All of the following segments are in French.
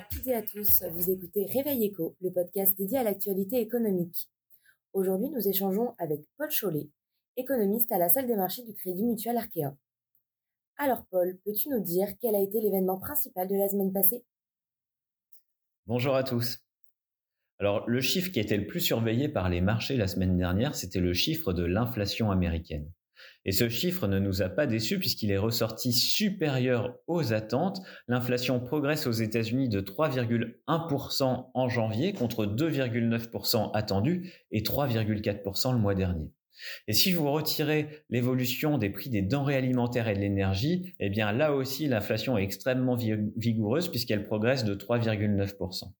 toutes et à tous, vous écoutez Réveil Éco, le podcast dédié à l'actualité économique. Aujourd'hui, nous échangeons avec Paul Chollet, économiste à la salle des marchés du Crédit Mutuel Arkea. Alors Paul, peux-tu nous dire quel a été l'événement principal de la semaine passée? Bonjour à tous. Alors le chiffre qui était le plus surveillé par les marchés la semaine dernière, c'était le chiffre de l'inflation américaine. Et ce chiffre ne nous a pas déçus puisqu'il est ressorti supérieur aux attentes. L'inflation progresse aux États-Unis de 3,1% en janvier contre 2,9% attendu et 3,4% le mois dernier. Et si vous retirez l'évolution des prix des denrées alimentaires et de l'énergie, eh bien là aussi l'inflation est extrêmement vigoureuse puisqu'elle progresse de 3,9%.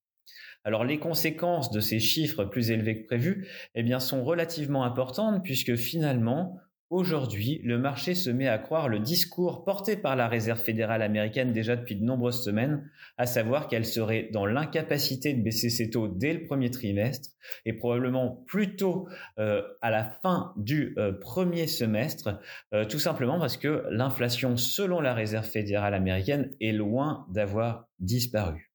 Alors les conséquences de ces chiffres plus élevés que prévus, eh bien sont relativement importantes puisque finalement Aujourd'hui, le marché se met à croire le discours porté par la Réserve fédérale américaine déjà depuis de nombreuses semaines, à savoir qu'elle serait dans l'incapacité de baisser ses taux dès le premier trimestre et probablement plutôt euh, à la fin du euh, premier semestre, euh, tout simplement parce que l'inflation, selon la Réserve fédérale américaine, est loin d'avoir disparu.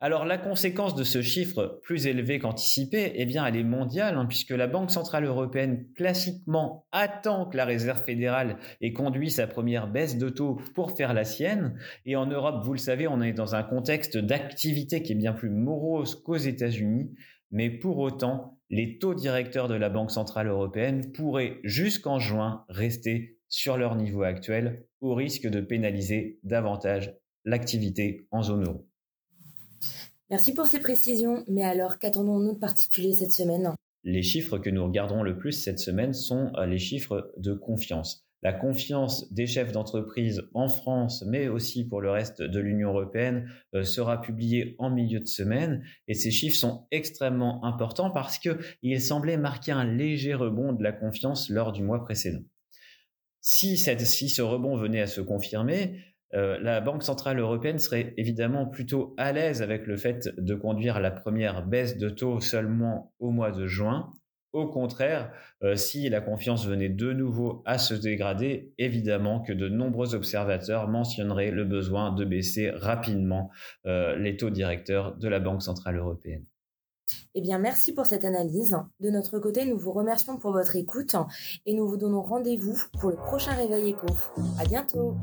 Alors la conséquence de ce chiffre plus élevé qu'anticipé, eh bien elle est mondiale, hein, puisque la Banque centrale européenne classiquement attend que la Réserve fédérale ait conduit sa première baisse de taux pour faire la sienne. Et en Europe, vous le savez, on est dans un contexte d'activité qui est bien plus morose qu'aux États-Unis. Mais pour autant, les taux directeurs de la Banque centrale européenne pourraient jusqu'en juin rester sur leur niveau actuel au risque de pénaliser davantage l'activité en zone euro. Merci pour ces précisions, mais alors qu'attendons-nous de particulier cette semaine? Les chiffres que nous regarderons le plus cette semaine sont euh, les chiffres de confiance. La confiance des chefs d'entreprise en France, mais aussi pour le reste de l'Union européenne, euh, sera publiée en milieu de semaine. Et ces chiffres sont extrêmement importants parce qu'ils semblaient marquer un léger rebond de la confiance lors du mois précédent. Si, si ce rebond venait à se confirmer, euh, la Banque centrale européenne serait évidemment plutôt à l'aise avec le fait de conduire la première baisse de taux seulement au mois de juin. Au contraire, euh, si la confiance venait de nouveau à se dégrader, évidemment que de nombreux observateurs mentionneraient le besoin de baisser rapidement euh, les taux directeurs de la Banque centrale européenne. Eh bien, merci pour cette analyse. De notre côté, nous vous remercions pour votre écoute et nous vous donnons rendez-vous pour le prochain Réveil Éco. À bientôt!